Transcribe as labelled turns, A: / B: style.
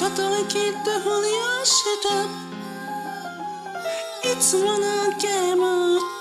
A: 外へ切ったふりをしたいつものゲーム。